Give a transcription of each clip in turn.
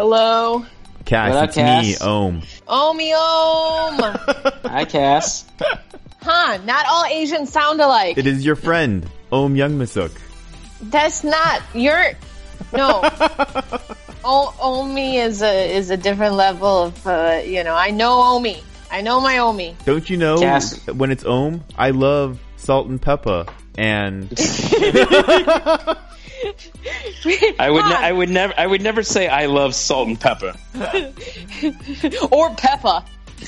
Hello. Cass, What up, it's me, Cass? Ohm. Omi Ohm. Hi, Cass. huh, not all Asians sound alike. It is your friend, Ohm Youngmisuk. That's not, you're, no. o- Omi is a, is a different level of, uh, you know, I know Omi. I know my Omi. Don't you know Cass. when it's Ohm? I love salt and pepper. And I would, ne- I would never, I would never say I love salt and pepper. Or pepper.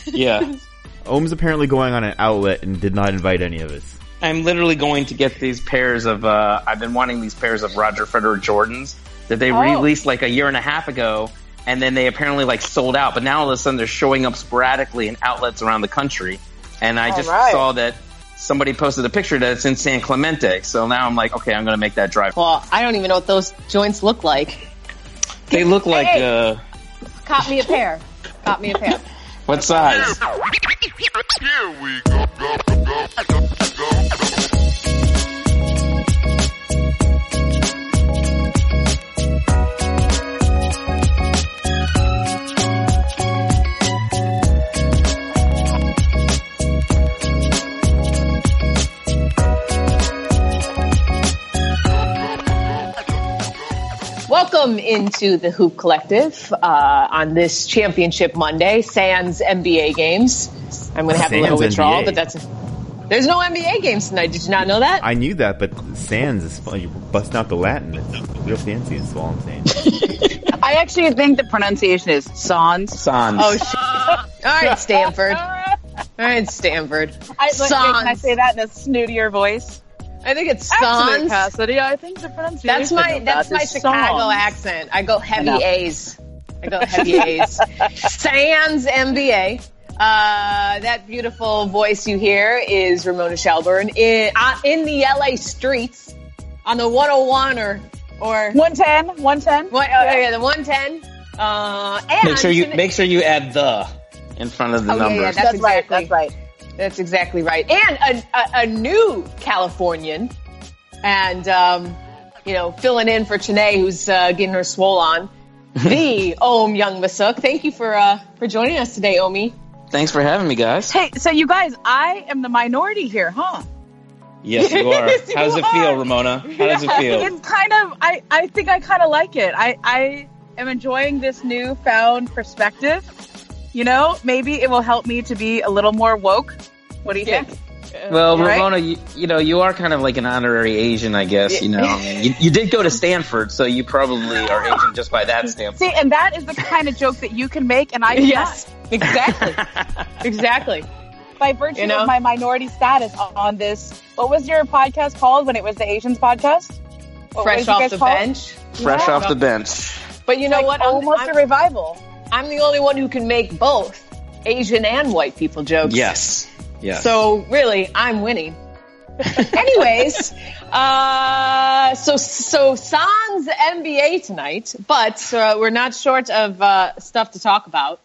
Yeah, Ohm's apparently going on an outlet and did not invite any of us. I'm literally going to get these pairs of. Uh, I've been wanting these pairs of Roger Federer Jordans that they Oh. released like a year and a half ago, and then they apparently like sold out. But now all of a sudden they're showing up sporadically in outlets around the country, and I just right. saw that somebody posted a picture that it's in San Clemente. So now I'm like, okay, I'm going to make that drive. Well, I don't even know what those joints look like. They look like Hey. uh, Cop me a pair. Cop me a pair. what size? Welcome into the Hoop Collective uh, on this Championship Monday, Sans NBA games. I'm going to have a little withdrawal, NBA. but that's there's no NBA games tonight. Did you not know that? I knew that, but Sans is fun. You're busting out the Latin. It's real fancy, is all I'm saying. I actually think the pronunciation is sans. Sans. oh, sh- all right, Stanford. All right, Stanford. I, like, can I say that in a snootier voice? I think it's Actually, Sans. Cassidy, I think the pronunciation That's my of that's that my is Chicago sans. accent. I go heavy know. A's. I go heavy A's. Sans NBA. Uh, that beautiful voice you hear is Ramona Shelburne in uh, in the LA streets on the 101 or or 110, 110. what? Oh, yeah, the 110. Uh, and Make sure you make sure you add the in front of the Oh, yeah, yeah, numbers. That's That's, right. That's right. That's exactly right. And a, a, a new Californian, and um, you know, filling in for Chanae, who's uh, getting her swole on. The Ohm Youngmisuk. Thank you for uh, for joining us today, Omi. Thanks for having me, guys. Hey, so you guys, I am the minority here, huh? Yes, you are. Yes, you How does it are. feel, Ramona? How does it feel? It's kind of, I, I think I kind of like it. I, I am enjoying this newfound perspective. You know, maybe it will help me to be a little more woke. What do you Yeah. think? Well, Right? Ramona, you, you know, you are kind of like an honorary Asian, I guess. You know, you, you did go to Stanford, so you probably are Asian just by that standpoint. See, and that is the kind of joke that you can make, and I Yes, exactly, exactly. by virtue You know? of my minority status on this. What was your podcast called when it was the Asians podcast? What Fresh off the called? bench. Fresh Yeah. off the bench. But you know Like, what? Almost I'm- a revival. I'm the only one who can make both Asian and white people jokes. Yes. Yes. So really, I'm winning. Anyways, uh, so so Sans NBA tonight, but uh, we're not short of uh, stuff to talk about.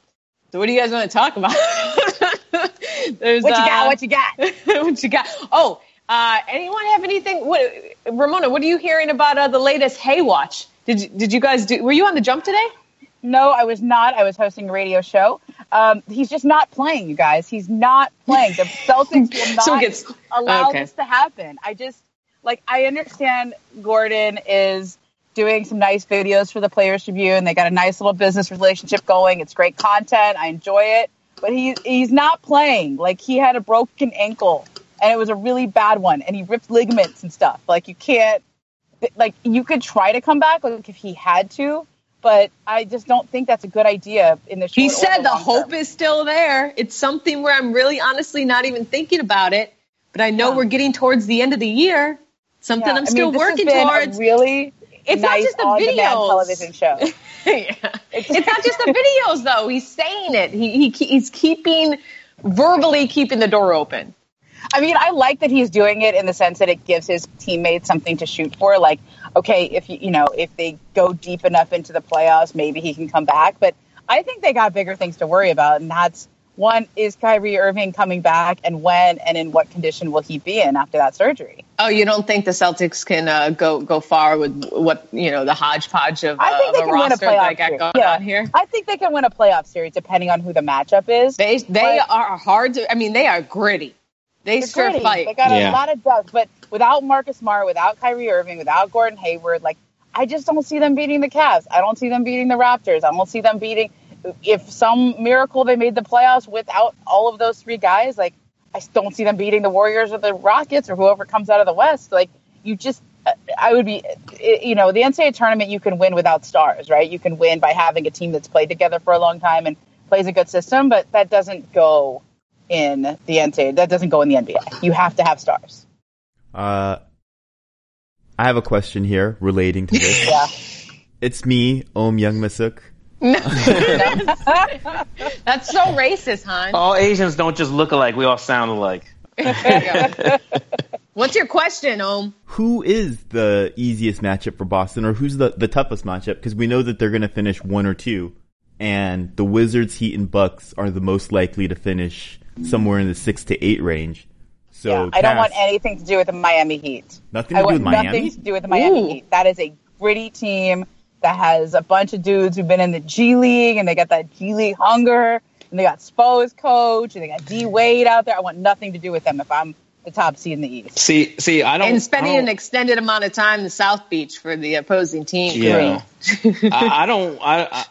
So what do you guys want to talk about? There's, What you uh, got? What you got? what you got? Oh, uh, anyone have anything? What, Ramona, what are you hearing about uh, the latest Hay Watch? Did you, did you guys do? Were you on the jump today? No, I was not. I was hosting a radio show. Um, he's just not playing, you guys. He's not playing. The Celtics will not So gets- allow okay. this to happen. I just like I understand Gordon is doing some nice videos for the Players Tribune, and they got a nice little business relationship going. It's great content. I enjoy it, but he he's not playing. Like he had a broken ankle, and it was a really bad one, and he ripped ligaments and stuff. Like you can't like you could try to come back like if he had to but i just don't think that's a good idea in the short He said the hope term. is still there. It's something where I'm really honestly not even thinking about it, but I know Yeah. we're getting towards the end of the year. Something Yeah, I'm I still mean, working towards. really It's not just the videos. television show yeah. It's not just the videos though. He's saying it. He, he he's keeping verbally keeping the door open. I mean, I like that he's doing it in the sense that it gives his teammates something to shoot for. Like, okay, if you you know if they go deep enough into the playoffs, maybe he can come back. But I think they got bigger things to worry about, and that's one is Kyrie Irving coming back, and when and in what condition will he be in after that surgery? Oh, you don't think the Celtics can uh, go go far with what you know the hodgepodge of, uh, I think of they a can win a playoff series. going Yeah. on here? I think they can win a playoff series depending on who the matchup is. They they But- are hard to. I mean, they are gritty. They They're sure gritty. fight. They got Yeah. a lot of depth, but without Marcus Smart, without Kyrie Irving, without Gordon Hayward, like I just don't see them beating the Cavs. I don't see them beating the Raptors. I don't see them beating. If some miracle they made the playoffs without all of those three guys, like I don't see them beating the Warriors or the Rockets or whoever comes out of the West. Like you just, uh, I would be, uh, you know, the NCAA tournament you can win without stars, right? You can win by having a team that's played together for a long time and plays a good system, but that doesn't go in the NCAA. That doesn't go in the NBA. You have to have stars. Uh, I have a question here relating to this. Yeah. it's me, Ohm Youngmisuk. No, That's so racist, hon. All Asians don't just look alike. We all sound alike. You. What's your question, Ohm? Who is the easiest matchup for Boston, or who's the, the toughest matchup? Because we know that they're going to finish one or two, and the Wizards, Heat, and Bucks are the most likely to finish somewhere in the six to eight range. So yeah, I don't want anything to do with the Miami Heat. Nothing I to do want with Miami? nothing to do with the Miami Ooh. Heat. That is a gritty team that has a bunch of dudes who've been in the G League and they got that G League hunger and they got Spo as coach and they got D Wade out there. I want nothing to do with them if I'm the top seed in the East. See, see, I don't. And spending an don't- extended amount of time in South Beach for the opposing team. Yeah. I, I don't. I,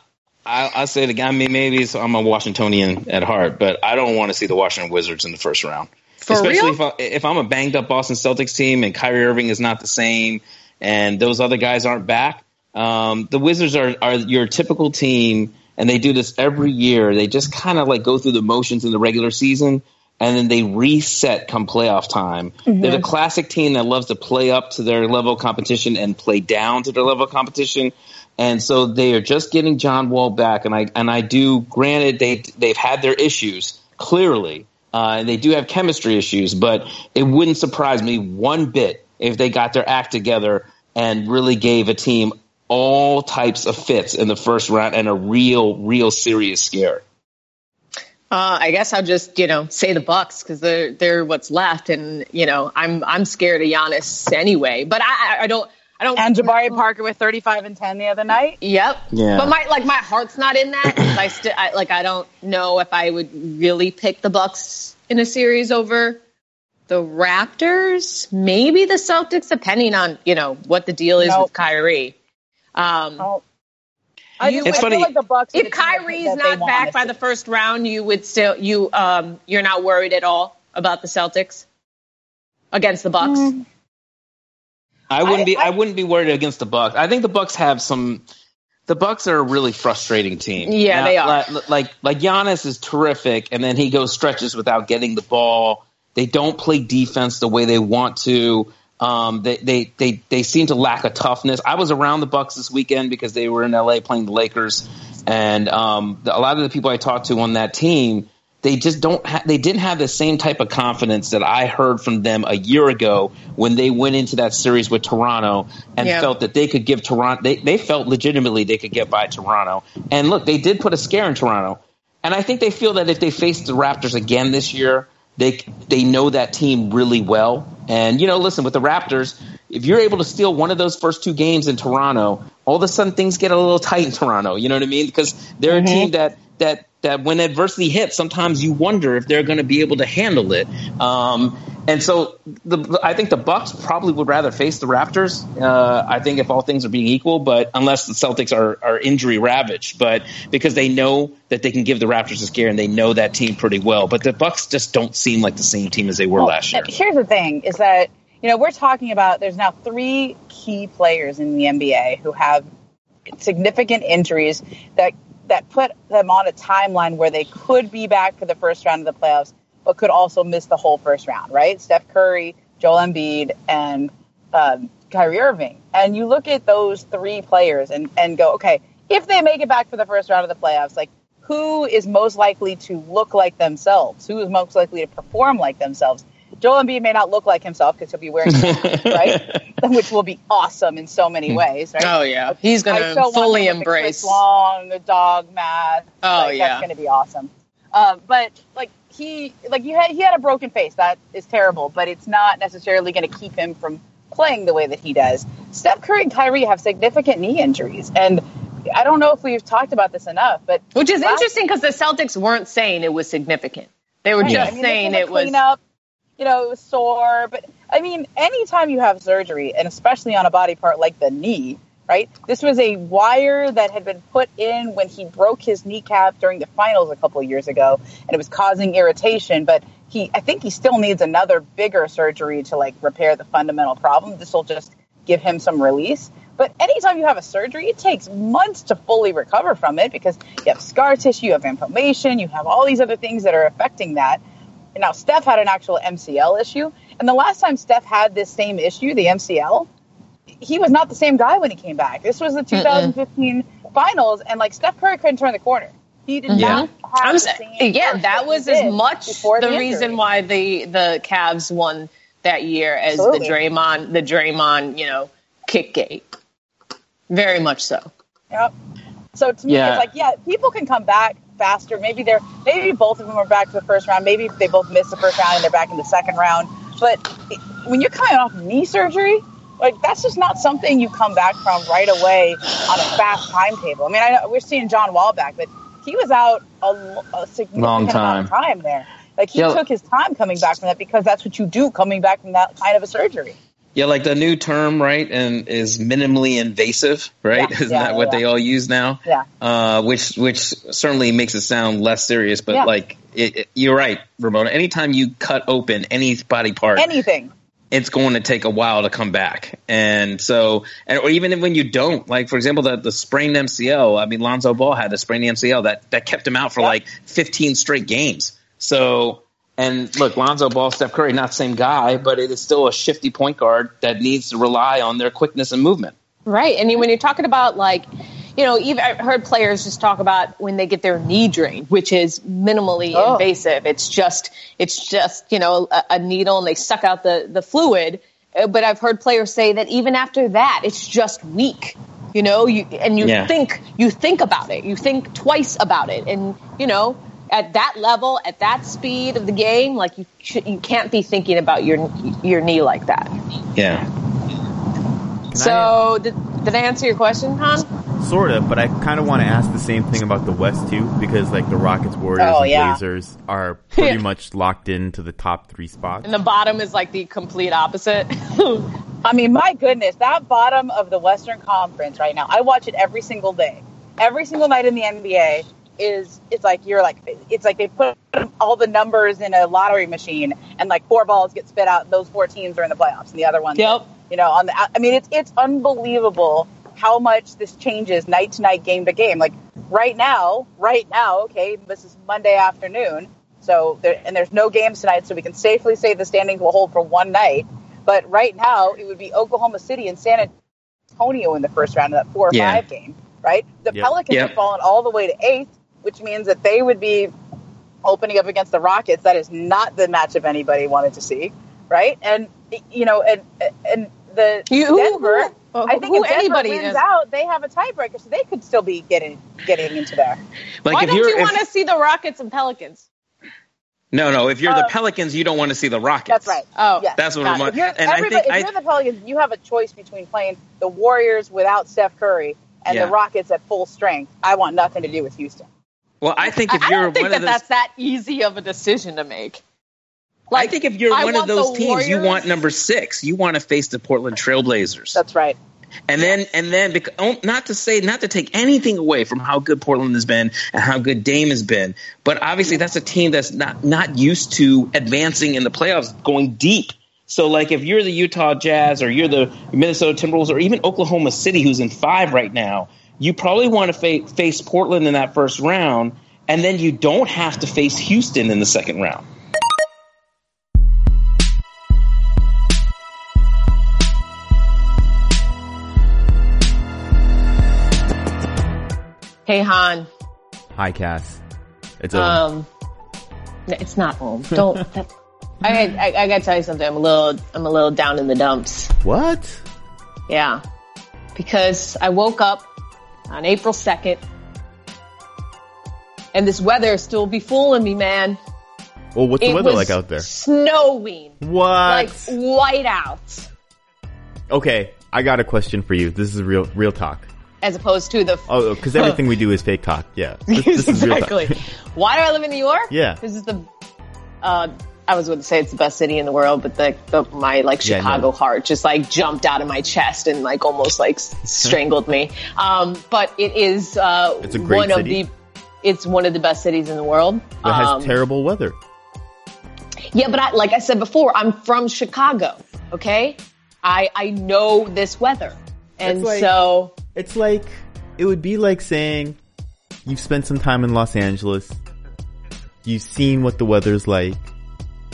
I I say it again. I mean, maybe I'm a Washingtonian at heart, but I don't want to see the Washington Wizards in the first round. For Especially real? if I, if I'm a banged up Boston Celtics team and Kyrie Irving is not the same, and those other guys aren't back. Um, the Wizards are are your typical team, and they do this every year. They just kind of like go through the motions in the regular season, and then they reset come playoff time. They're the classic team that loves to play up to their level of competition and play down to their level of competition. And so they are just getting John Wall back, and I and I do. Granted, they they've had their issues clearly, uh, and they do have chemistry issues, but it wouldn't surprise me one bit if they got their act together and really gave a team all types of fits in the first round and a real, real serious scare. Uh, I guess I'll just you know say the Bucks because they're they're what's left, and you know I'm I'm scared of Giannis anyway. But I I- I don't I don't And Jabari Parker with 35 and 10 the other night. Yep. Yeah. But my like my heart's not in that. I still I, like I don't know if I would really pick the Bucks in a series over the Raptors. Maybe the Celtics, depending on you know what the deal is Nope. with Kyrie. Um, Oh. I, You- just, It's I funny- feel like the Bucks. if the team Kyrie's not back by the first round, you would still you um you're not worried at all about the Celtics against the Bucks. Mm. I wouldn't I- be. I, I- wouldn't be worried against the Bucks. I think the Bucks have some. The Bucks are a really frustrating team. Yeah, they are. Like, like like Giannis is terrific, and then he goes stretches without getting the ball. They don't play defense the way they want to. Um, they, they they they seem to lack a toughness. I was around the Bucks this weekend because they were in LA playing the Lakers, and um, the, a lot of the people I talked to on that team, they just don't. Ha- they didn't have the same type of confidence that I heard from them a year ago when they went into that series with Toronto and Yeah. felt that they could give Toronto. They they felt legitimately they could get by Toronto. And look, they did put a scare in Toronto, and I think they feel that if they face the Raptors again this year, they they know that team really well. And you know, listen, with the Raptors, if you're able to steal one of those first two games in Toronto, all of a sudden things get a little tight in Toronto. You know what I mean? Because they're a mm-hmm. team that that that when adversity hits, sometimes you wonder if they're going to be able to handle it. Um, and so, the, I think the Bucks probably would rather face the Raptors. Uh, I think if all things are being equal, but unless the Celtics are, are injury ravaged, but because they know that they can give the Raptors a scare and they know that team pretty well. But the Bucks just don't seem like the same team as they were Well, last year. Here's the thing: is that you know we're talking about there's now three key players in the NBA who have significant injuries that that put them on a timeline where they could be back for the first round of the playoffs, but could also miss the whole first round. Right? Steph Curry, Joel Embiid, and um, Kyrie Irving. And you look at those three players and and go, okay, if they make it back for the first round of the playoffs, like who is most likely to look like themselves? Who is most likely to perform like themselves? Joel Embiid may not look like himself because he'll be wearing a mask, right? Which will be awesome in so many ways, right? Oh yeah, he's I gonna fully him with the embrace. Chris Long, the dog mask. Oh, like, yeah. that's going to be awesome. Um, but like he, like you had, he had a broken face. That is terrible, but it's not necessarily going to keep him from playing the way that he does. Steph Curry and Kyrie have significant knee injuries, and I don't know if we've talked about this enough, but Which is last- interesting because the Celtics weren't saying it was significant. They were Right. just I mean, saying it was. up. You know, it was sore, but I mean, anytime you have surgery, and especially on a body part like the knee, right? This was a wire that had been put in when he broke his kneecap during the finals a couple of years ago, and it was causing irritation. But he, I think, he still needs another bigger surgery to like repair the fundamental problem. This will just give him some release. But anytime you have a surgery, it takes months to fully recover from it because you have scar tissue, you have inflammation, you have all these other things that are affecting that. And now Steph had an actual MCL issue. And the last time Steph had this same issue, the MCL, he was not the same guy when he came back. This was the 2015 finals, and like Steph Curry couldn't turn the corner. He did Yeah. not have I'm the same yeah, that was as much before the, reason why the the Cavs won that year as Absolutely. the Draymond the Draymond you know kick gate. Very much so. Yep. So to me, Yeah. it's like, yeah, people can come back faster. Maybe they're maybe both of them are back to the first round. Maybe they both missed the first round and they're back in the second round. But when you're coming off knee surgery, like that's just not something you come back from right away on a fast timetable. I mean, I know we're seeing John Wall back, but he was out a, a significant Long amount of time there. Like he Yeah. took his time coming back from that because that's what you do coming back from that kind of a surgery. Yeah, like the new term, right, and is minimally invasive, right? Yeah, Isn't yeah, that what yeah. they all use now? Yeah. Uh, which which certainly makes it sound less serious, but like it, it- you're right, Ramona. Anytime you cut open any body part, Anything. it's going to take a while to come back. And so, and, or even when you don't, like for example, the, the sprained MCL. I mean, Lonzo Ball had a sprained MCL that that kept him out for like 15 straight games. So, and look, Lonzo Ball, Steph Curry, not the same guy, but it is still a shifty point guard that needs to rely on their quickness and movement. Right. And when you're talking about like, you know, even I heard players just talk about when they get their knee drained, which is minimally Oh. invasive. It's just, it's just, you know, a, a needle and they suck out the, the fluid. Uh, But I've heard players say that even after that, it's just weak. You know, you and you Yeah. think you think about it. You think twice about it, and you know, at that level, at that speed of the game, like you sh- you can't be thinking about your your knee like that. Yeah. So did, did I answer your question, Han? Sort of, but I kind of want to ask the same thing about the West too, because like the Rockets, Warriors, Oh, and yeah. Blazers are pretty much locked into the top three spots. And the bottom is like the complete opposite. I mean, my goodness, that bottom of the Western Conference right now, I watch it every single day. Every single night in the NBA is it's like you're like it's like they put all the numbers in a lottery machine and like four balls get spit out and those four teams are in the playoffs and the other ones Yep. you know on the I mean it's it's unbelievable how much this changes night to night game to game like right now right now okay this is Monday afternoon so there and there's no games tonight so we can safely say the standings will hold for one night but right now it would be Oklahoma City and San Antonio in the first round of that four or Yeah. five game right the Yep. Pelicans Yep. have fallen all the way to eighth which means that they would be opening up against the Rockets. That is not the matchup anybody wanted to see, right? And you know, and and the You- Denver. who- I think who if Denver anybody wins is- out, they have a tiebreaker, so they could still be getting getting into there. Like Why don't you're if- want to see the Rockets and Pelicans? no no if you're the Um, Pelicans, you don't want to see the Rockets. That's right. Oh, Yes. That's what I'm. it. If you're, and I think if I, you're the Pelicans, you have a choice between playing the Warriors without Steph Curry and Yeah. the Rockets at full strength. I want nothing to do with Houston. Well, I think if I you're don't think one that of those, that's that easy of a decision to make. I think if you're I one of those teams, you want number six. You want to face the Portland Trailblazers. That's right. And then, and then, bec- oh, not to say, not to take anything away from how good Portland has been and how good Dame has been, but obviously that's a team that's not not used to advancing in the playoffs, going deep. So, like, if you're the Utah Jazz or you're the Minnesota Timberwolves or even Oklahoma City, who's in five right now, you probably want to fa- face Portland in that first round, and then you don't have to face Houston in the second round. Hey Han, Hi, Cass. It's Owen. um, no, it's not home. Don't. that, I, I I gotta tell you something. I'm a little I'm a little down in the dumps. what? Yeah, because I woke up on April second, And this weather still be fooling me, man. Well, what's the It weather like out there? Snowing. What? Like white out. okay, I got a question for you. This is real, real talk. As opposed to the Oh, because everything we do is fake talk. Yeah, this, this is real talk. exactly. Why do I live in New York? Yeah. This is the. Uh, I was going to say it's the best city in the world, but the, the my like Yeah, Chicago no. heart just like jumped out of my chest and like almost like strangled me. Um, but it is uh, It's a great one city. of the. It's one of the best cities in the world. But it has Um, terrible weather. yeah, but I, like I said before, I'm from Chicago. Okay, I I know this weather, and It's like- so It's like it would be like saying you've spent some time in Los Angeles. You've seen what the weather's like.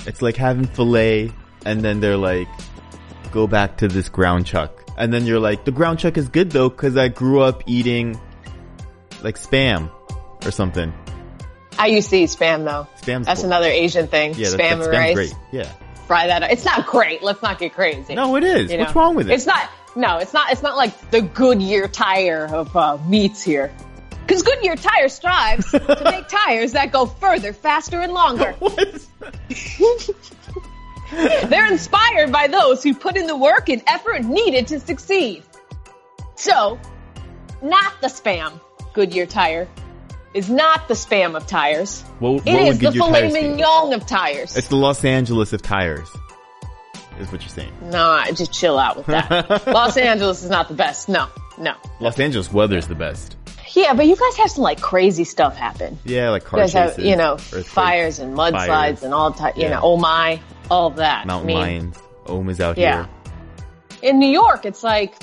It's like having filet, and then they're like, "Go back to this ground chuck," and then you're like, "The ground chuck is good though, because I grew up eating like spam or something." I used to eat spam though. Spam's That's cool. another Asian thing. Yeah, spam that and spam's rice. great. Yeah. Fry that up. It's not great. Let's not get crazy. No, it is. You What's know? wrong with it? It's not. No, it's not. It's not like the Goodyear tire of uh, meats here. Because Goodyear tire strives to make tires that go further, faster, and longer. They're inspired by those who put in the work and effort needed to succeed. So, not the spam. Goodyear tire is not the spam of tires. What, It is the filet be? mignon of tires. It's the Los Angeles of tires. Is what you're saying. No, I just chill out with that. Los Angeles is not the best. No, no. Los Angeles weather's the best. Yeah, but you guys have some like crazy stuff happen. Yeah, like You car guys have, you know, fires and mudslides fires, and all type. You Yeah. know, oh my, all that. mountain I mean, lions. Ohm is out Yeah. here. in New York, it's like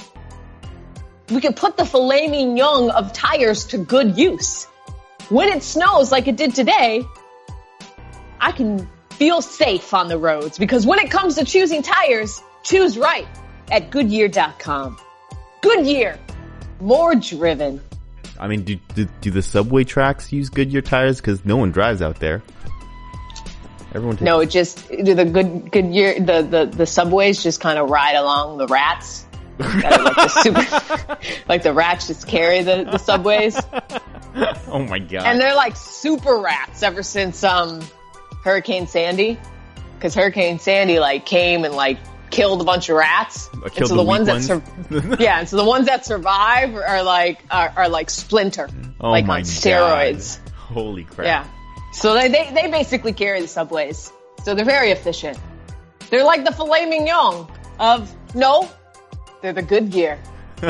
we could put the filet mignon of tires to good use. When it snows like it did today, I can feel safe on the roads because when it comes to choosing tires, choose right at Goodyear.com. Goodyear, more driven. I mean, do, do do the subway tracks use Goodyear tires? Because no one drives out there. Everyone takes No, it just do the good Goodyear the the the subways just kind of ride along the rats. Like, the super, like the rats just carry the, the subways. Oh my god! And they're like super rats ever since um Hurricane Sandy. Cause Hurricane Sandy like came and like killed a bunch of rats. And killed so the the ones weak that sur- yeah, and so the ones that survive are like are, are like splinter. oh like on steroids. God. Holy crap! Yeah. So they, they they basically carry the subways. So they're very efficient. They're like the filet mignon of no, they're the Goodyear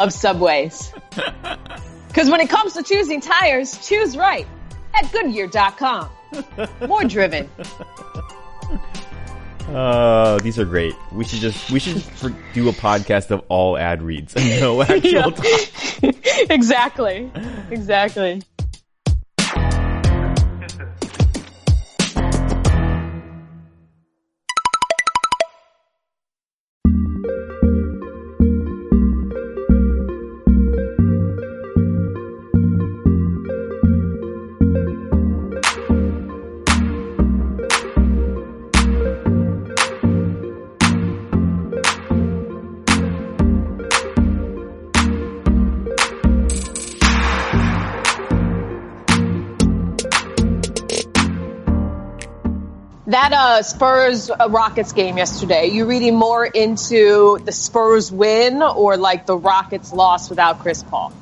of subways. Because when it comes to choosing tires, choose right at Goodyear.com. More driven. Uh, these are great. We should just we should do a podcast of all ad reads and no actual Yeah. exactly. Exactly. That uh, Spurs Rockets game yesterday, you reading more into the Spurs win or like the Rockets loss without Chris Paul?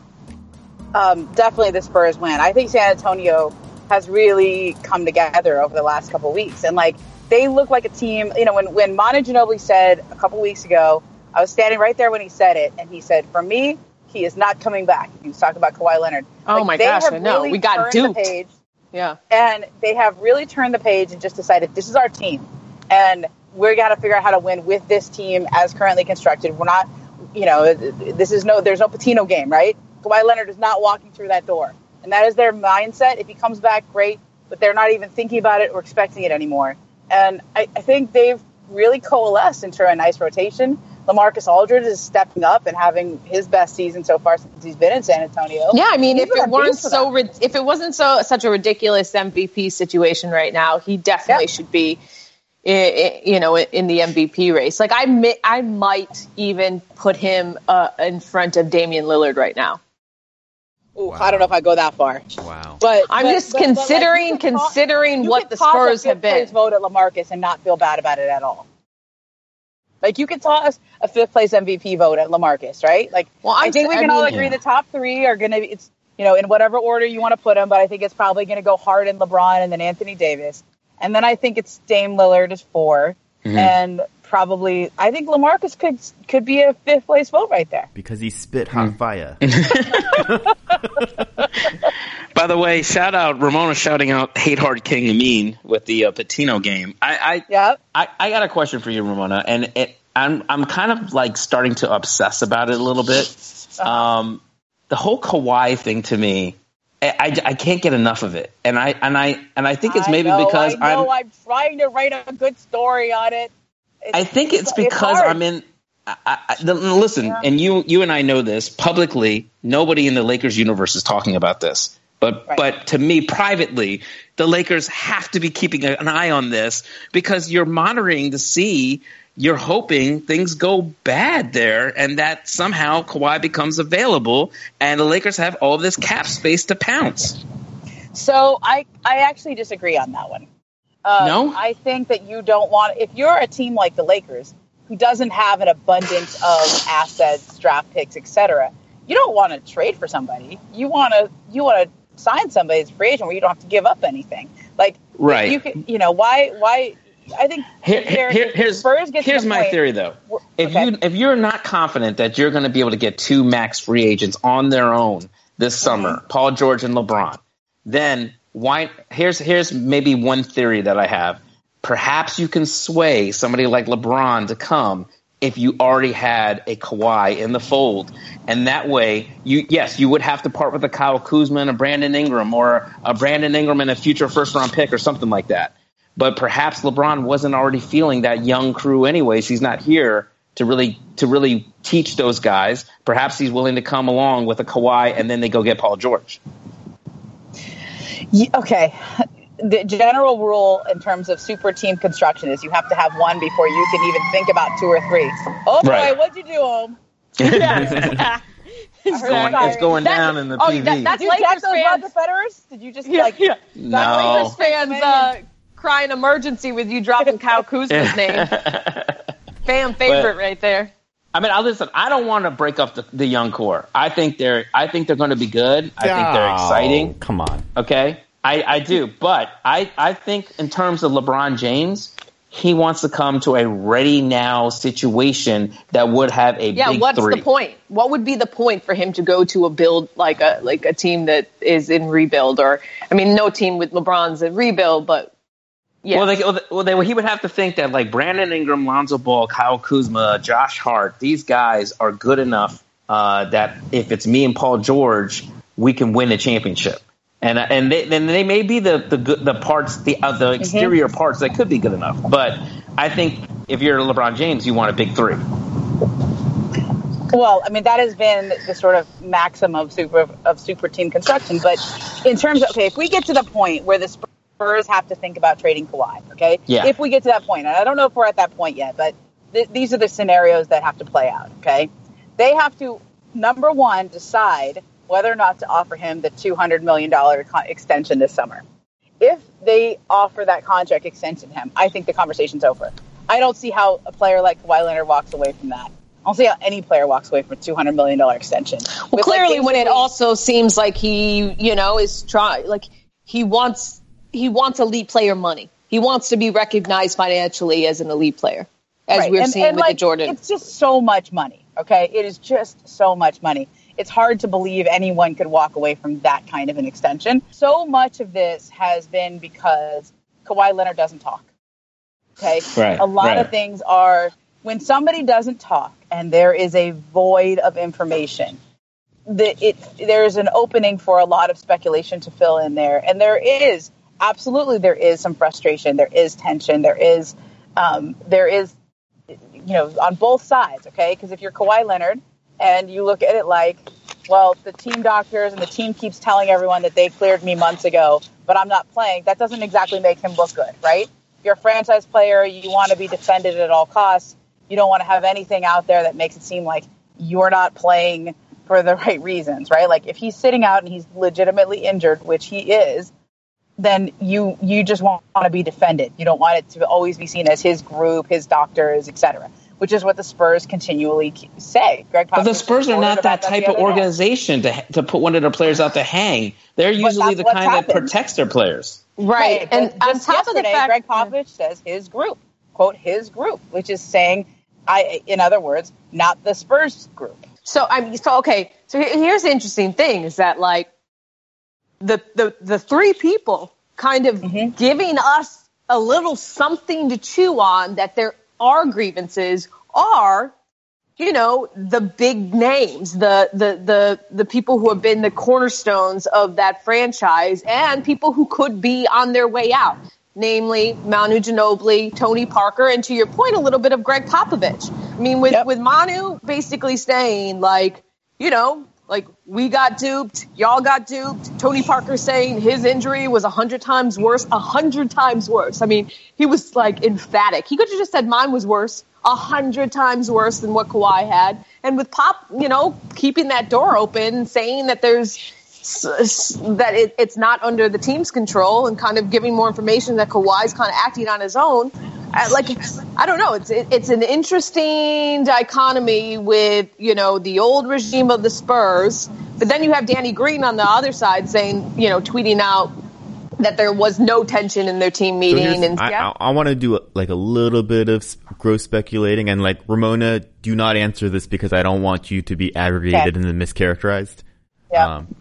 um, definitely the Spurs win. I think San Antonio has really come together over the last couple weeks, and like they look like a team. You know, when when Manu Ginobili said a couple weeks ago, I was standing right there when he said it, and he said, "For me, he is not coming back." He was talking about Kawhi Leonard. Oh my gosh, I know. really We got duped. The page, Yeah. and they have really turned the page and just decided this is our team, and we got to figure out how to win with this team as currently constructed. We're not, you know, this is no, there's no Pitino game, right? Kawhi Leonard is not walking through that door, and that is their mindset. If he comes back, great, but they're not even thinking about it or expecting it anymore. And I, I think they've really coalesced into a nice rotation. LaMarcus Aldridge is stepping up and having his best season so far since he's been in San Antonio. Yeah, I mean, He's if it weren't so, them. if it wasn't so such a ridiculous MVP situation right now, he definitely Yeah. should be, i- i- you know, in the MVP race. Like I, mi- I might even put him uh, in front of Damian Lillard right now. Ooh, I don't know if I go that far. Wow. But I'm but- just but- but, like, considering you considering what the Spurs have been. place vote at LaMarcus and not feel bad about it at all. Like you could toss a fifth place MVP vote at LaMarcus, right? Like Well, I I'm think we can all mean- agree Yeah. the top three are going to be it's you know in whatever order you want to put them, but I think it's probably going to go Harden, LeBron, and then Anthony Davis, and then I think it's Dame Lillard is 4 Mm-hmm. and probably I think LaMarcus could could be a fifth place vote right there. Because he spit hot Hmm. fire. By the way, shout out Ramona shouting out "Hate Hard King and Mean" with the uh, Pitino game. I, I Yep. I, I got a question for you, Ramona, and it, I'm I'm kind of like starting to obsess about it a little bit. Um, the whole Kawhi thing to me, I, I, I can't get enough of it, and I and I and I think it's I maybe know, because I know I'm I'm trying to write a good story on it. I think it's because hard. I'm in. I, I, the, listen, Yeah. and you you and I know this publicly. Nobody in the Lakers universe is talking about this, but Right. but to me privately, the Lakers have to be keeping an eye on this because you're monitoring to see. You're hoping things go bad there, and that somehow Kawhi becomes available, and the Lakers have all this cap space to pounce. So I I actually disagree on that one. Um, No? I think that you don't want if you're a team like the Lakers who doesn't have an abundance of assets, draft picks, etc. You don't want to trade for somebody. You want to you want to sign somebody as a free agent where you don't have to give up anything. Like Right. you can you know why why I think Here, here- here's here's my point- theory though. If Okay. you if you're not confident that you're going to be able to get two max free agents on their own this summer, Mm-hmm. Paul George and LeBron, then why? Here's here's maybe one theory that I have. Perhaps you can sway somebody like LeBron to come if you already had a Kawhi in the fold, and that way you yes you would have to part with a Kyle Kuzma and a Brandon Ingram or a Brandon Ingram and a future first round pick or something like that but perhaps LeBron wasn't already feeling that young crew anyways. He's not here to really to really teach those guys. Perhaps he's willing to come along with a Kawhi and then they go get Paul George. Ye- okay. The general rule in terms of super team construction is you have to have one before you can even think about two or three. Oh boy, Right. what'd you do, Ohm? It's going, it's going down in the oh, PV. that- that's- Did you Lakers those fans- Roger Federers? Did you just Yeah, like yeah. no. Lakers fans uh, crying emergency with you dropping Kyle Kuzma's name. Fan favorite right there. I mean, I listen. I don't want to break up the, the young core. I think they're. I think they're going to be good. I think they're Oh, exciting. Come on. Okay, I, I do, but I, I think in terms of LeBron James, he wants to come to a ready now situation that would have a Yeah, big what's three. the point? What would be the point for him to go to a build like a like a team that is in rebuild? Or I mean, no team with LeBron's in rebuild, but yeah, Well, they, well, they, well, they, he would have to think that like Brandon Ingram, Lonzo Ball, Kyle Kuzma, Josh Hart, these guys are good enough uh, that if it's me and Paul George, we can win a championship. And uh, and they, then they may be the the the parts the uh, the exterior parts that could be good enough. But I think if you're LeBron James, you want a big three. Well, I mean that has been the sort of maxim of super of super team construction. But in terms of okay, if we get to the point where the Spurs have to think about trading Kawhi, okay, Yeah. if we get to that point, and I don't know if we're at that point yet, but th- these are the scenarios that have to play out. Okay, they have to number one decide whether or not to offer him the two hundred million dollar extension this summer. If they offer that contract extension to him, I think the conversation's over. I don't see how a player like Kawhi Leonard walks away from that. I don't see how any player walks away from a two hundred million dollar extension. Well, With, like, clearly, when it also seems like he, you know, is trying, like he wants he wants elite player money. He wants to be recognized financially as an elite player, as Right. we're And- seeing and, with like, the Jordan. It's just so much money. Okay, it is just so much money. It's hard to believe anyone could walk away from that kind of an extension. So much of this has been because Kawhi Leonard doesn't talk. Okay, Right, a lot right. of things are when somebody doesn't talk and there is a void of information. The, it there's an opening for a lot of speculation to fill in there, and there is absolutely there is some frustration, there is tension, there is um, there is you know, on both sides, okay? Because if you're Kawhi Leonard and you look at it like, well, the team doctors and the team keeps telling everyone that they cleared me months ago, but I'm not playing, that doesn't exactly make him look good, right? You're a franchise player, you want to be defended at all costs. You don't want to have anything out there that makes it seem like you're not playing for the right reasons, right? Like if he's sitting out and he's legitimately injured, which he is, then you you just want to be defended. You don't want it to always be seen as his group, his doctors, etc. Which is what the Spurs continually say. Gregg But the Spurs are not that type of other day. organization to to put one of their players out to hang. They're usually the what's kind that protects their players. Right. And but on top of the fact, Gregg Popovich says his group, quote his group, which is saying, I, in other words, not the Spurs group. So I mean, so okay. So here's the interesting thing: is that like the the the three people kind of Mhm. giving us a little something to chew on that there are grievances are you know the big names the the the the people who have been the cornerstones of that franchise and people who could be on their way out namely Manu Ginobili, Tony Parker, and to your point, a little bit of Gregg Popovich. I mean, with, Yep. with Manu basically saying, like, you know, like we got duped, y'all got duped. Tony Parker saying his injury was a hundred times worse, a hundred times worse. I mean, he was like emphatic. He could have just said mine was worse, a hundred times worse than what Kawhi had. And with Pop, you know, keeping that door open, saying that there's that it, it's not under the team's control and kind of giving more information that Kawhi's kind of acting on his own. Like I don't know, it's it, it's an interesting dichotomy with you know the old regime of the Spurs, but then you have Danny Green on the other side saying you know tweeting out that there was no tension in their team meeting here's- and I, yeah. I, I want to do like a little bit of gross speculating and like Ramona, do not answer this because I don't want you to be aggregated Okay. and then mischaracterized. Yeah. Um,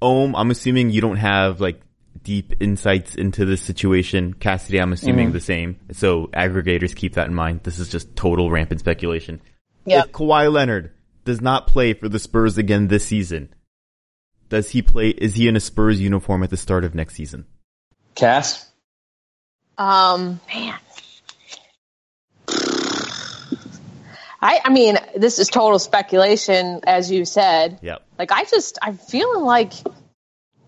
Ohm, I'm assuming you don't have like deep insights into this situation. Cassidy, I'm assuming the same. So aggregators keep that in mind. This is just total rampant speculation. Yep. If Kawhi Leonard does not play for the Spurs again this season, does he play? Is he in a Spurs uniform at the start of next season? Cass, Um, man. I, I mean, this is total speculation, as you said. Yep. Like, I just, I'm feeling like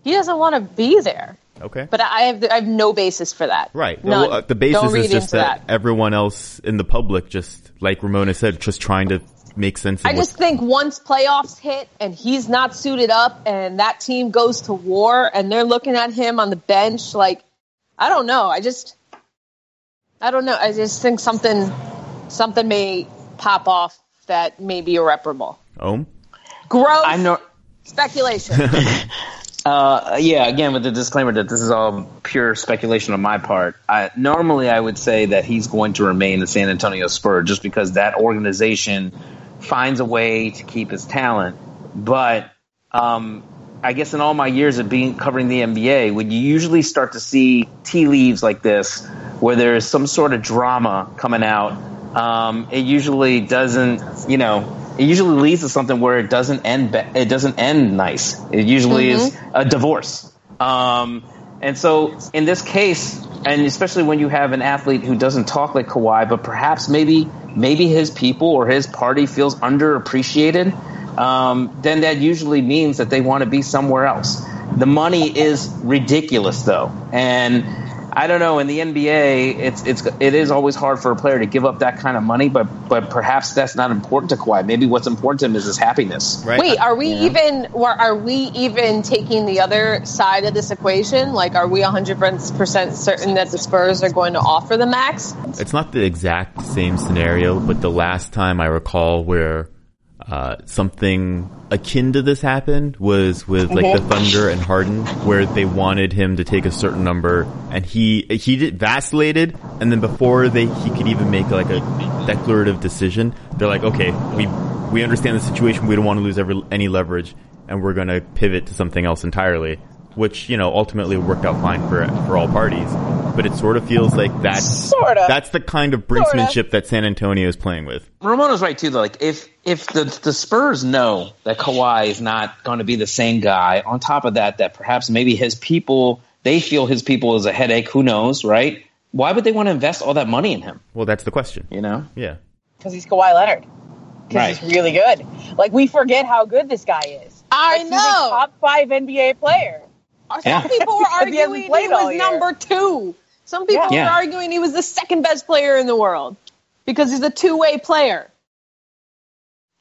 he doesn't want to be there. Okay. But I have, I have no basis for that. Right. None. Well, uh, the basis Don't is just into that, everyone else in the public, just like Ramona said, just trying to make sense of I just think once playoffs hit and he's not suited up and that team goes to war and they're looking at him on the bench, like, I don't know. I just, I don't know. I just think something, something may pop off that may be irreparable. Oh. Gross I know. speculation. Uh, yeah, again with the disclaimer that this is all pure speculation on my part. I, normally, I would say that he's going to remain the San Antonio Spurs just because that organization finds a way to keep his talent. But um, I guess in all my years of being covering the NBA, when you usually start to see tea leaves like this, where there's some sort of drama coming out, um, it usually doesn't, you know, it usually leads to something where it doesn't end. Be- it doesn't end nice. It usually is a divorce. Um, and so in this case, and especially when you have an athlete who doesn't talk like Kawhi, but perhaps maybe maybe his people or his party feels underappreciated, um, then that usually means that they want to be somewhere else. The money is ridiculous, though, and I don't know. In the NBA, it's it's it is always hard for a player to give up that kind of money, but but perhaps that's not important to Kawhi. Maybe what's important to him is his happiness. Right. Wait, are we Yeah. even, or are we even taking the other side of this equation? Like, are we 100% certain that the Spurs are going to offer the max? It's not the exact same scenario, but the last time I recall where uh, something akin to this happened was with like the Thunder and Harden, where they wanted him to take a certain number, and he he did, vacillated, and then before they he could even make like a declarative decision, they're like, okay, we we understand the situation, we don't want to lose every, any leverage, and we're going to pivot to something else entirely. Which you know ultimately worked out fine for for all parties, but it sort of feels like that's Sorta. that's the kind of brinksmanship that San Antonio is playing with. Ramona's right too. Though, like if if the the Spurs know that Kawhi is not going to be the same guy, on top of that, that perhaps maybe his people they feel his people is a headache. Who knows, right? Why would they want to invest all that money in him? Well, that's the question. You know, Yeah. because he's Kawhi Leonard. Because Right. he's really good. Like we forget how good this guy is. I Like, he's a know. top five NBA player. Some Yeah. people were Because he arguing he was year. number two. Some people Yeah. were Yeah. arguing he was the second best player in the world because he's a two way player.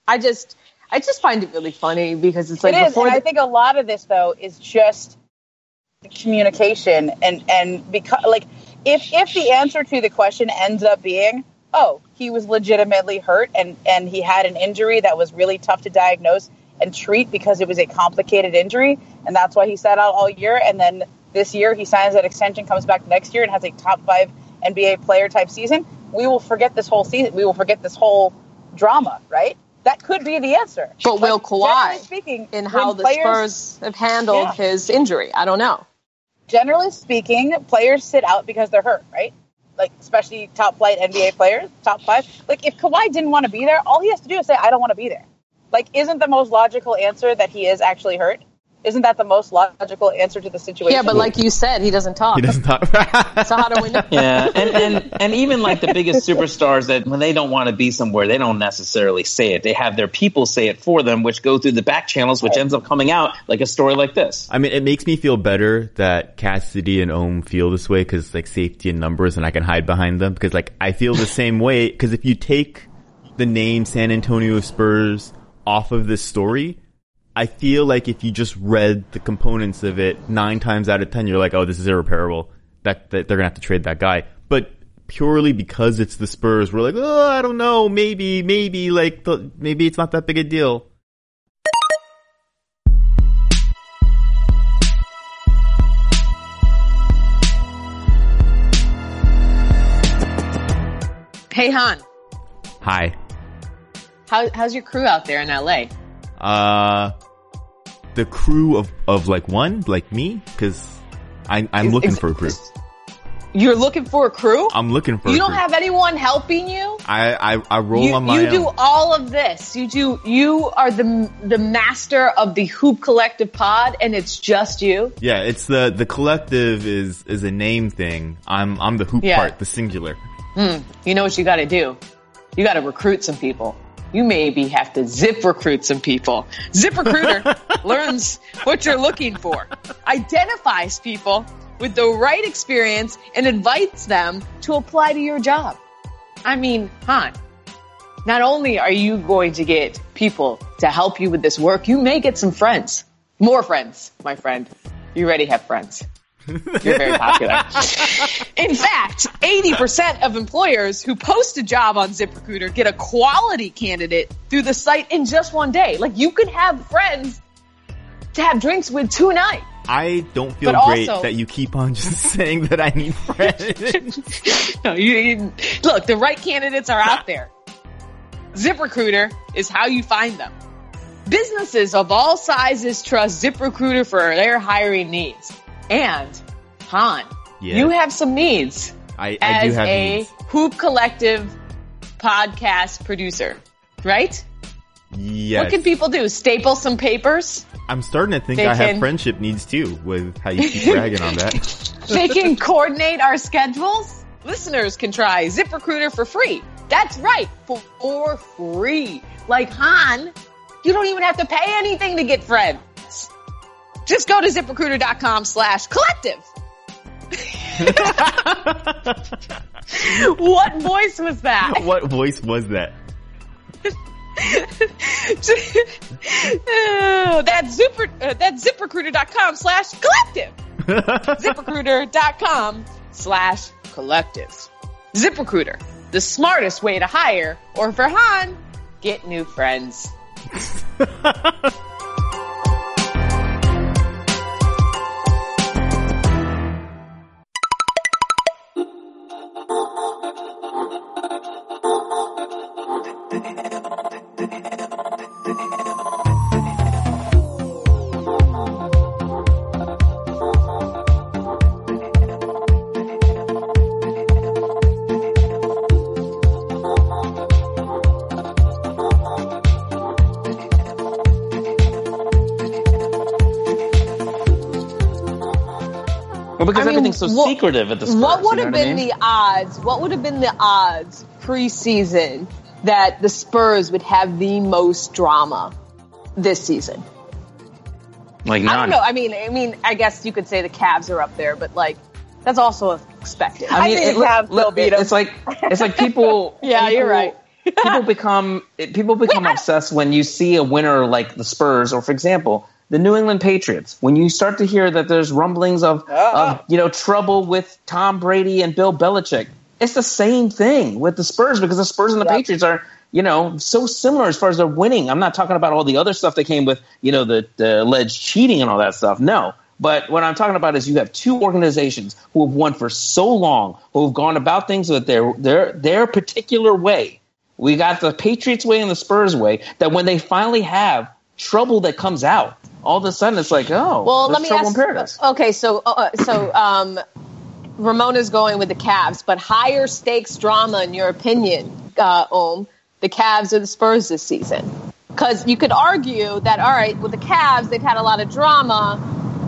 I just, I just find it really funny because it's like it is, and the, I think a lot of this though is just communication and and because like if if the answer to the question ends up being oh he was legitimately hurt and and he had an injury that was really tough to diagnose and treat because it was a complicated injury and that's why he sat out all year and then this year he signs that extension comes back next year and has a top five NBA player type season we will forget this whole season we will forget this whole drama right that could be the answer But will Kawhi speaking in how the players- Spurs have handled Yeah. his injury. I don't know. generally speaking, players sit out because they're hurt, right? Like especially top flight NBA players, top five. Like if Kawhi didn't want to be there, all he has to do is say, "I don't want to be there." Like, isn't the most logical answer that he is actually hurt? Isn't that the most logical answer to the situation? Yeah, but like you said, he doesn't talk. He doesn't talk. So how do we know? Yeah, and, and and even like the biggest superstars that when they don't want to be somewhere, they don't necessarily say it. They have their people say it for them, which go through the back channels, which ends up coming out like a story like this. I mean, it makes me feel better that Cassidy and Ohm feel this way because like safety in numbers, and I can hide behind them because like I feel the same way. Because if you take the name San Antonio Spurs off of this story, I feel like if you just read the components of it nine times out of ten, you're like, oh, this is irreparable. That, that they're gonna have to trade that guy. But purely because it's the Spurs, we're like, oh, I don't know, maybe, maybe, like, the, maybe it's not that big a deal. Hey Han, Hi. How, how's your crew out there in LA? Uh, the crew of, of like one, like me, because I'm I'm Is- looking is- for a crew. You're looking for a crew? I'm looking for. you don't crew. have anyone helping you? I I, I roll You, on my you own. do all of this. You do. You are the the master of the Hoop Collective Pod, and it's just you. yeah, it's the the collective is is a name thing. I'm I'm the hoop Yeah. part, the singular. You know what you got to do? You got to recruit some people. You maybe have to zip recruit some people. ZipRecruiter learns what you're looking for, identifies people with the right experience, and invites them to apply to your job. I mean, Han, not only are you going to get people to help you with this work, you may get some friends. More friends, my friend. You already have friends. You're very popular. In fact, 80% of employers who post a job on ZipRecruiter get a quality candidate through the site in just one day. Like you could have friends to have drinks with tonight. I don't feel But great also- that you keep on just saying that I need friends. No, you, you- look, the right candidates are out there. ZipRecruiter is how you find them. Businesses of all sizes trust ZipRecruiter for their hiring needs. And Han, Yeah. you have some needs I, I do as have a needs. Hoop Collective podcast producer, right? Yes. What can people do? Staple some papers? I'm starting to think They I have friendship needs too with how you keep bragging on that. They can coordinate our schedules. Listeners can try ZipRecruiter for free. That's right, for, for free. Like Han, you don't even have to pay anything to get friends. Just go to ziprecruiter.com slash collective. what voice was that? what voice was that? Uh, that's super, uh, that's ziprecruiter.com slash collective. ziprecruiter.com slash collective. ZipRecruiter, the smartest way to hire, or for Han, get new friends. Because I mean, everything's so what- secretive at the Spurs. what would you know have what I been mean? the odds? What would have been the odds preseason that the Spurs would have the most drama this season? like I don't know. I mean, I mean, I guess you could say the Cavs are up there, but like that's also expected. I think the Cavs look, still beat 'em. It's like it's like people. Yeah, people- you're right. people become people become obsessed when you see a winner like the Spurs, or for example, the New England Patriots. When you start to hear that there's rumblings of, ah. of you know trouble with Tom Brady and Bill Belichick, it's the same thing with the Spurs because the Spurs and the Yep. Patriots are you know so similar as far as they're winning. I'm not talking about all the other stuff that came with you know the, the alleged cheating and all that stuff. No. But what I'm talking about is you have two organizations who have won for so long, who have gone about things with their their their particular way. We got the Patriots way and the Spurs way. That when they finally have trouble that comes out, all of a sudden it's like, oh, Well, let me ask. Okay, so uh, so um, Ramona's going with the Cavs, but higher stakes drama, in your opinion, uh, Ohm, the Cavs or the Spurs this season? Because you could argue that all right, with the Cavs, they've had a lot of drama,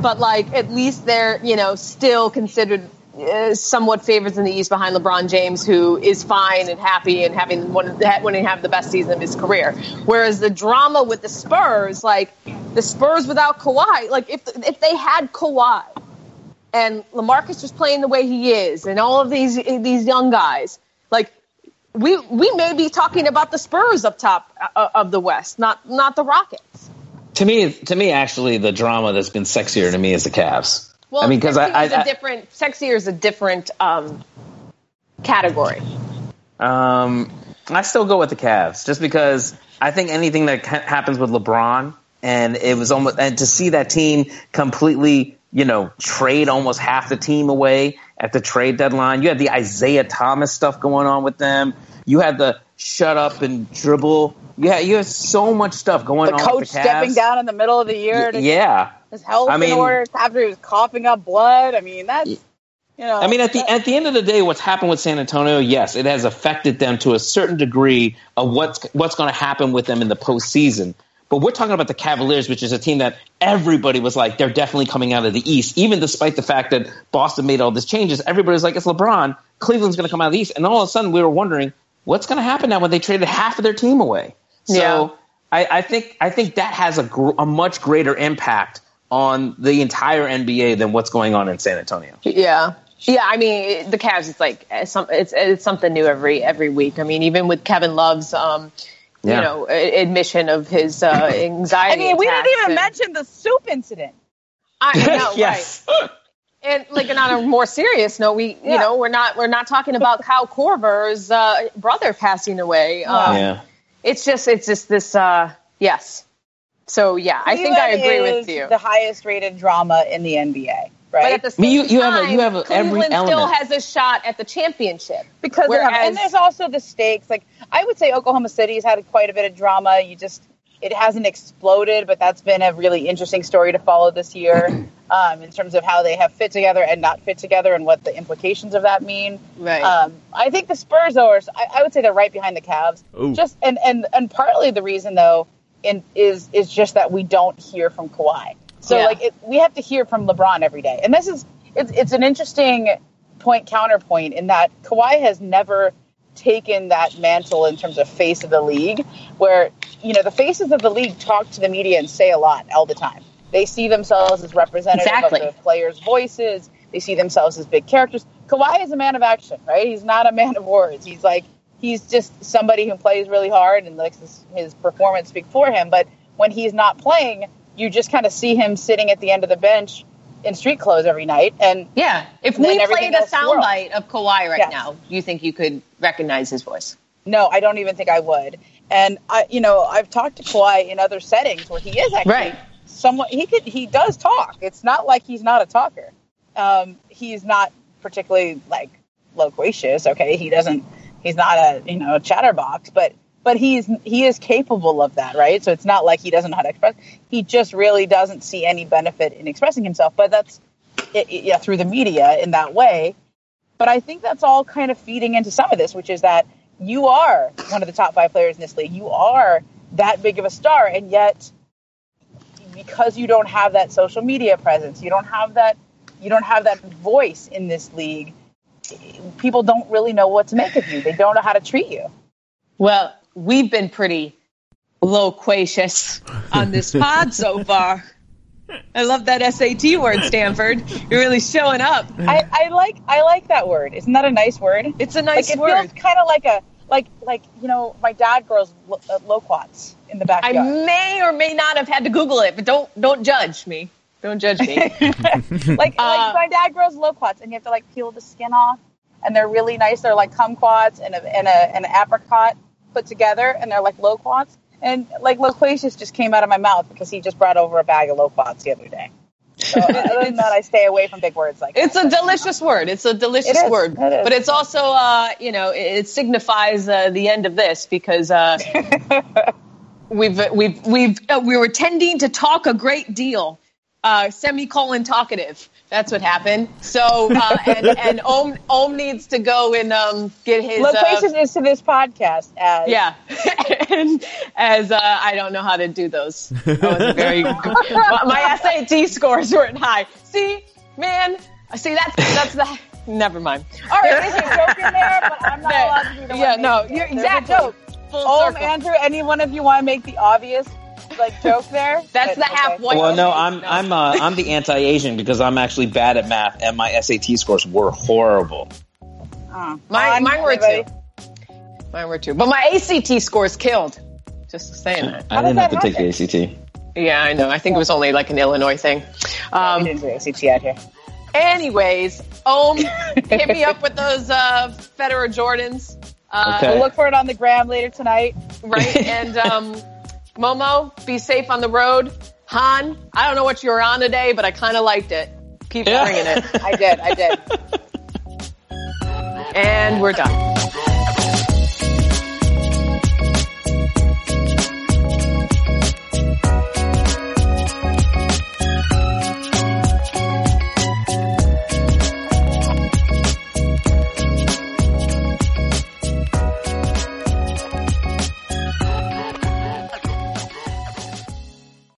but like at least they're you know still considered. Uh, somewhat favorites in the East behind LeBron James, who is fine and happy and having one when he have the best season of his career. Whereas the drama with the Spurs, like the Spurs without Kawhi, like if if they had Kawhi, and LaMarcus just playing the way he is, and all of these these young guys, like we we may be talking about the Spurs up top uh, of the West, not not the Rockets. To me, to me, actually, the drama that's been sexier to me is the Cavs. Well, I mean, because I, sexier is different sexier is a different um, category. I, um, I still go with the Cavs just because I think anything that ca- happens with LeBron and it was almost and to see that team completely, you know, trade almost half the team away at the trade deadline. You had the Isaiah Thomas stuff going on with them. You had the shut up and dribble. Yeah, you had so much stuff going The on. coach with the stepping down in the middle of the year to Yeah, his health I mean- in order after he was coughing up blood. I mean, that's you know. I mean, at the at the end of the day, what's happened with San Antonio? Yes, it has affected them to a certain degree of what's what's going to happen with them in the postseason. But we're talking about the Cavaliers, which is a team that everybody was like, they're definitely coming out of the East, even despite the fact that Boston made all these changes. Everybody's like, it's LeBron. Cleveland's going to come out of the East, and all of a sudden, we were wondering what's going to happen now when they traded half of their team away. So Yeah. I, I think I think that has a, gr- a much greater impact on the entire NBA than what's going on in San Antonio. Yeah. Yeah, I mean the Cavs. It's like some, it's it's something new every every week. I mean, even with Kevin Love's, um, Yeah. you know, admission of his uh, I anxiety. mean, we didn't even and- mention the soup incident. I know, yes. right? And like, and on a more serious note, we, you know, we're not we're not talking about Kyle Korver's uh, brother passing away. Um, Yeah. It's just it's just this. Uh, yes. So yeah, I think I agree is with you. The highest rated drama in the NBA, right? But at the same I mean, you- you have a- time, you have a- every Cleveland still has a shot at the championship because they have, and there's also the stakes. Like I would say, Oklahoma City has had quite a bit of drama. You just it hasn't exploded, but that's been a really interesting story to follow this year um, in terms of how they have fit together and not fit together, and what the implications of that mean. Right. Um, I think the Spurs, are, I, I would say they're right behind the Cavs. Ooh. Just and and and partly the reason though, in, is is just that we don't hear from Kawhi. So Yeah. like it, we have to hear from LeBron every day, and this is it's it's an interesting point counterpoint in that Kawhi has never taken that mantle in terms of face of the league, where you know the faces of the league talk to the media and say a lot all the time. They see themselves as representative Exactly. of the players' voices. They see themselves as big characters. Kawhi is a man of action, right? He's not a man of words. He's like he's just somebody who plays really hard and lets his, his performance speak for him. But when he's not playing, you just kind of see him sitting at the end of the bench in street clothes every night. And Yeah. If Then we played a soundbite of Kawhi right Yes. now, do you think you could recognize his voice? no, I don't even think I would. And I, you know, I've talked to Kawhi in other settings where he is actually Right. somewhat. He could, he does talk. It's not like he's not a talker. Um, he's not particularly like loquacious. Okay, he doesn't. He's not a you know a chatterbox, but but he's he is capable of that, right? So it's not like he doesn't know how to express. He just really doesn't see any benefit in expressing himself. But that's it, it- yeah through the media in that way. But I think that's all kind of feeding into some of this, which is that you are one of the top five players in this league. You are that big of a star, and yet because you don't have that social media presence, you don't have that you don't have that voice in this league. People don't really know what to make of you. They don't know how to treat you. Well, we've been pretty loquacious on this pod so far. I love that SAT word, Stanford. You're really showing up. I, I like I like that word. Isn't that a nice word? It's a like nice it word. It feels kind of like a like like you know, my dad grows lo- uh, loquats in the backyard. I may or may not have had to Google it, but don't don't judge me. Don't judge me. like Uh, like my dad grows loquats, and you have to like peel the skin off, and they're really nice. They're like kumquats and a and a and an apricot put together, and they're like loquats. And like loquacious just came out of my mouth because he just brought over a bag of loquats the other day. So other than that, I stay away from big words like It's that. a delicious word. It's a delicious It word, It but it's also, uh, you know, it, it signifies uh, the end of this because uh, we've we've we've uh, we were tending to talk a great deal, uh, semicolon talkative. That's what happened. So uh, and and Ohm Ohm needs to go and um, get his uh, is to this podcast as yeah, and as uh, I don't know how to do those. That was very my, my SAT scores weren't high. See, man, see that's that's the. Never mind. All right, there's a joke in there, but I'm not allowed to be the Yeah, no, you're exactly. a joke. Full Oh, circle. Andrew, any one of you want to make the obvious like joke there? That's the Okay. half white. Well, no, I'm No. I'm uh, I'm the anti-Asian because I'm actually bad at math, and my SAT scores were horrible. Uh, Mine, mine were too. Mine were too. But my ACT scores killed. Just saying that. I does didn't have to that take the ACT. Yeah, I know. I think it was only like an Illinois thing. we Um, didn't do ACT out here. anyways, Ohm, hit me up with those uh, Federer Jordans. Uh, Okay. We'll look for it on the gram later tonight. right? And um, Momo, be safe on the road. Han, I don't know what you were on today, but I kind of liked it. Keep Yeah. bringing it. I did, I did. And we're done.